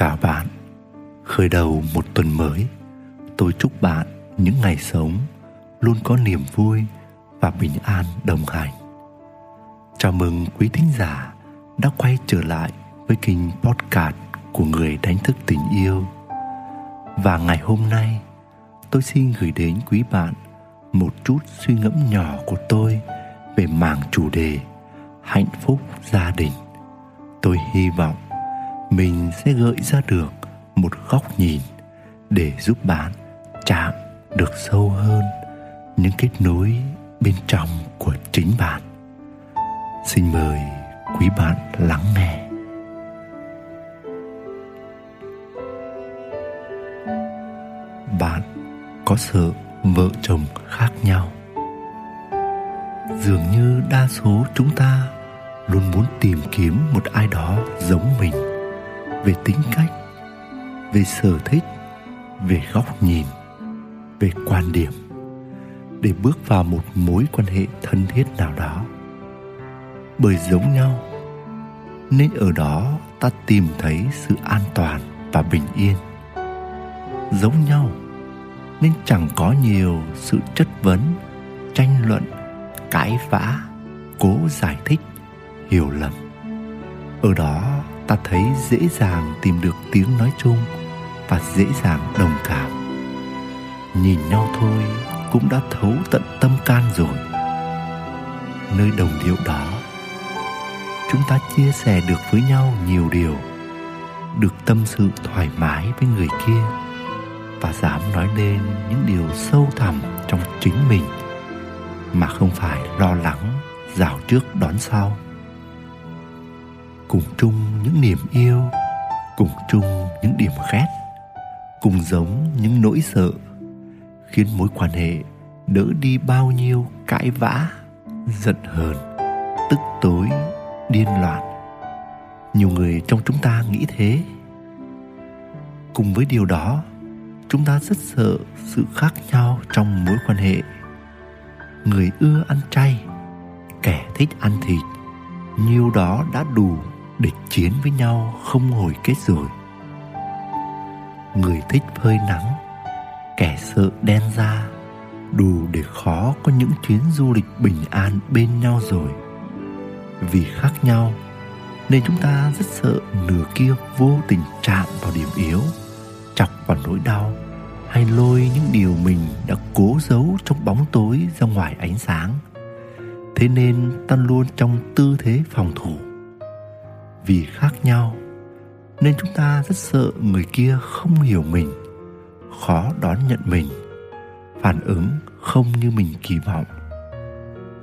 Chào bạn. Khởi đầu một tuần mới, Tôi chúc bạn những ngày sống Luôn có niềm vui Và bình an đồng hành. Chào mừng quý thính giả Đã quay trở lại Với kênh podcast Của người đánh thức tình yêu. Và ngày hôm nay, Tôi xin gửi đến quý bạn Một chút suy ngẫm nhỏ của tôi Về mảng chủ đề Hạnh phúc gia đình. Tôi hy vọng mình sẽ gợi ra được một góc nhìn để giúp bạn chạm được sâu hơn những kết nối bên trong của chính bạn. Xin mời quý bạn lắng nghe. Bạn có sợ vợ chồng khác nhau? Dường như đa số chúng ta luôn muốn tìm kiếm một ai đó giống mình về tính cách, về sở thích, về góc nhìn, về quan điểm, để bước vào một mối quan hệ thân thiết nào đó. Bởi giống nhau, nên ở đó ta tìm thấy sự an toàn và bình yên. Giống nhau, nên chẳng có nhiều sự chất vấn, tranh luận, cãi vã, cố giải thích, hiểu lầm. Ở đó ta thấy dễ dàng tìm được tiếng nói chung và dễ dàng đồng cảm. Nhìn nhau thôi cũng đã thấu tận tâm can rồi. Nơi đồng điệu đó, chúng ta chia sẻ được với nhau nhiều điều, được tâm sự thoải mái với người kia và dám nói lên những điều sâu thẳm trong chính mình mà không phải lo lắng, rào trước đón sau cùng chung những niềm yêu, cùng chung những điểm ghét cùng giống những nỗi sợ, khiến mối quan hệ đỡ đi bao nhiêu cãi vã, giận hờn, tức tối, điên loạn. Nhiều người trong chúng ta nghĩ thế. Cùng với điều đó, chúng ta rất sợ sự khác nhau trong mối quan hệ. Người ưa ăn chay, kẻ thích ăn thịt, nhiều đó đã đủ để chiến với nhau không hồi kết rồi. Người thích phơi nắng, kẻ sợ đen da, đủ để khó có những chuyến du lịch bình an bên nhau rồi. Vì khác nhau, nên chúng ta rất sợ nửa kia vô tình chạm vào điểm yếu, chọc vào nỗi đau, hay lôi những điều mình đã cố giấu trong bóng tối ra ngoài ánh sáng. Thế nên ta luôn trong tư thế phòng thủ vì khác nhau, nên chúng ta rất sợ người kia không hiểu mình, khó đón nhận mình, phản ứng không như mình kỳ vọng.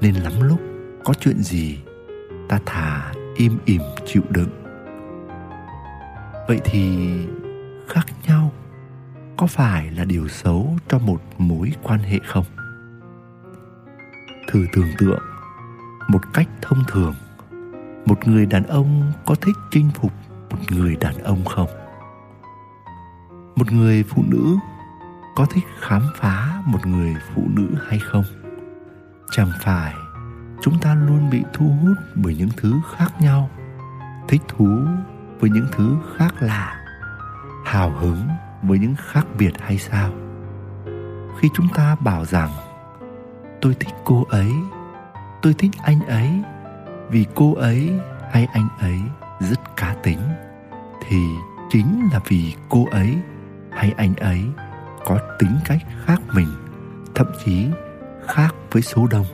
Nên lắm lúc có chuyện gì, ta thà im ỉm chịu đựng. Vậy thì khác nhau có phải là điều xấu cho một mối quan hệ không? Thử tưởng tượng một cách thông thường một người đàn ông có thích chinh phục một người đàn ông không? Một người phụ nữ có thích khám phá một người phụ nữ hay không? Chẳng phải chúng ta luôn bị thu hút bởi những thứ khác nhau, thích thú với những thứ khác lạ, hào hứng với những khác biệt hay sao? Khi chúng ta bảo rằng, tôi thích cô ấy, tôi thích anh ấy vì cô ấy hay anh ấy rất cá tính, thì chính là vì cô ấy hay anh ấy có tính cách khác mình, thậm chí khác với số đông.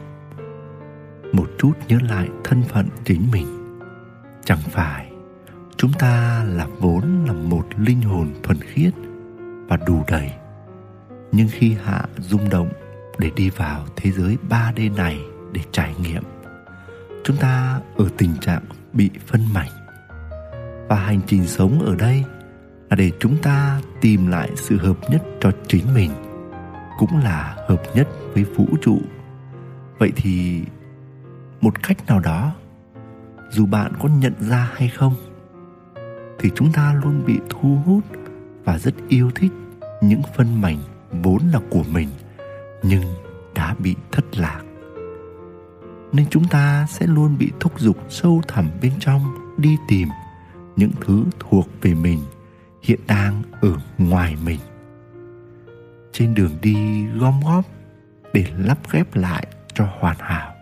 Một chút nhớ lại thân phận chính mình. Chẳng phải chúng ta là vốn là một linh hồn thuần khiết và đủ đầy, nhưng khi hạ rung động để đi vào thế giới 3D này để trải nghiệm chúng ta ở tình trạng bị phân mảnh. Và hành trình sống ở đây là để chúng ta tìm lại sự hợp nhất cho chính mình, cũng là hợp nhất với vũ trụ. Vậy thì một cách nào đó, dù bạn có nhận ra hay không, thì chúng ta luôn bị thu hút và rất yêu thích những phân mảnh vốn là của mình, nhưng đã bị thất lạc nên chúng ta sẽ luôn bị thúc giục sâu thẳm bên trong, đi tìm những thứ thuộc về mình, hiện đang ở ngoài mình. Trên đường đi gom góp để lắp ghép lại cho hoàn hảo,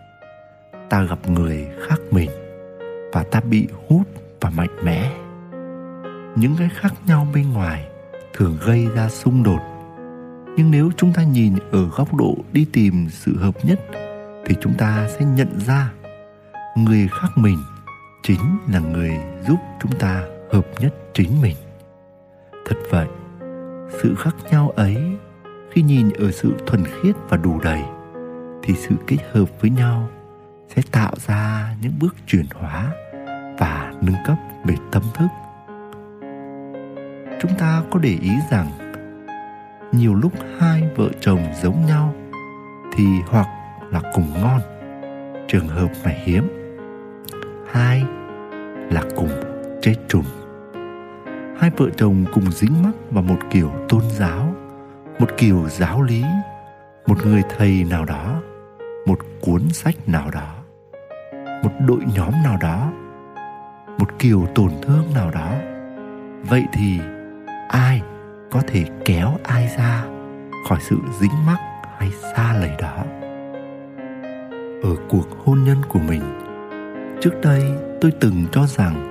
ta gặp người khác mình và ta bị hút và mạnh mẽ. Những cái khác nhau bên ngoài thường gây ra xung đột, nhưng nếu chúng ta nhìn ở góc độ đi tìm sự hợp nhất thì chúng ta sẽ nhận ra người khác mình chính là người giúp chúng ta hợp nhất chính mình. Thật vậy, sự khác nhau ấy khi nhìn ở sự thuần khiết và đủ đầy thì sự kết hợp với nhau sẽ tạo ra những bước chuyển hóa và nâng cấp về tâm thức. Chúng ta có để ý rằng nhiều lúc hai vợ chồng giống nhau thì hoặc là cùng ngon, trường hợp này hiếm. Hai là cùng chết trùng. Hai vợ chồng cùng dính mắc vào một kiểu tôn giáo, một kiểu giáo lý, một người thầy nào đó, một cuốn sách nào đó, một đội nhóm nào đó, một kiểu tổn thương nào đó. Vậy thì ai có thể kéo ai ra khỏi sự dính mắc hay xa lầy đó? Ở cuộc hôn nhân của mình. Trước đây tôi từng cho rằng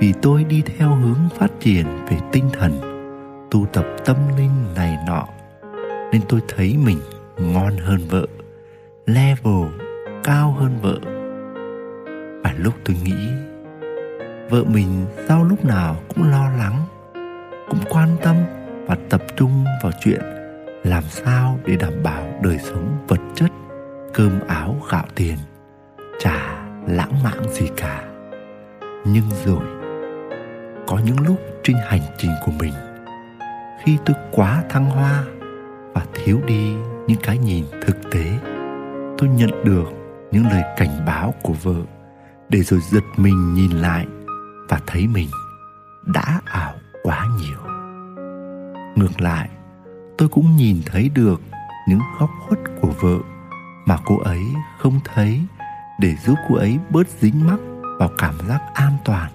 vì tôi đi theo hướng phát triển về tinh thần, tu tập tâm linh này nọ, nên tôi thấy mình ngon hơn vợ, level cao hơn vợ. Và lúc tôi nghĩ, vợ mình sao lúc nào cũng lo lắng, cũng quan tâm và tập trung vào chuyện làm sao để đảm bảo đời sống vật chất cơm áo gạo tiền, chả lãng mạn gì cả. Nhưng rồi, có những lúc trên hành trình của mình, khi tôi quá thăng hoa và thiếu đi những cái nhìn thực tế, tôi nhận được những lời cảnh báo của vợ để rồi giật mình nhìn lại và thấy mình đã ảo quá nhiều. Ngược lại, tôi cũng nhìn thấy được những góc khuất của vợ mà cô ấy không thấy, để giúp cô ấy bớt dính mắc vào cảm giác an toàn,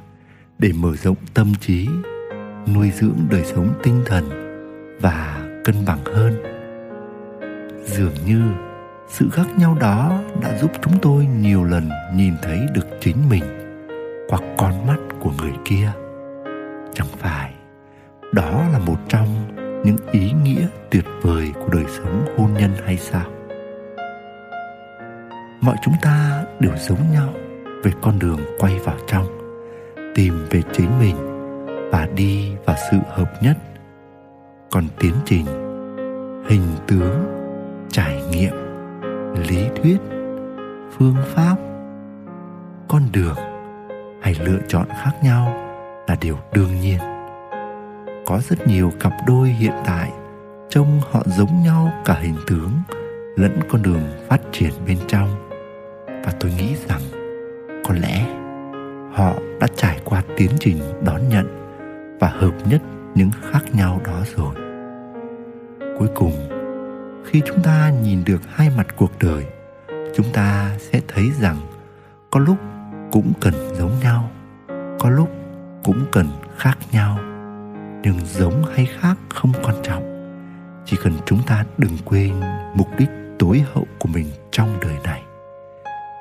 để mở rộng tâm trí, nuôi dưỡng đời sống tinh thần và cân bằng hơn. Dường như sự khác nhau đó đã giúp chúng tôi nhiều lần nhìn thấy được chính mình qua con mắt của người kia. Chẳng phải đó là một trong những ý nghĩa tuyệt vời của đời sống hôn nhân hay sao? Mọi chúng ta đều giống nhau về con đường quay vào trong, tìm về chính mình và đi vào sự hợp nhất. Còn tiến trình, hình tướng, trải nghiệm, lý thuyết, phương pháp, con đường hay lựa chọn khác nhau là điều đương nhiên. Có rất nhiều cặp đôi hiện tại trông họ giống nhau cả hình tướng lẫn con đường phát triển bên trong và tôi nghĩ rằng có lẽ họ đã trải qua tiến trình đón nhận và hợp nhất những khác nhau đó rồi. Cuối cùng, khi chúng ta nhìn được hai mặt cuộc đời, chúng ta sẽ thấy rằng có lúc cũng cần giống nhau, có lúc cũng cần khác nhau. Nhưng giống hay khác không quan trọng, chỉ cần chúng ta đừng quên mục đích tối hậu của mình trong đời này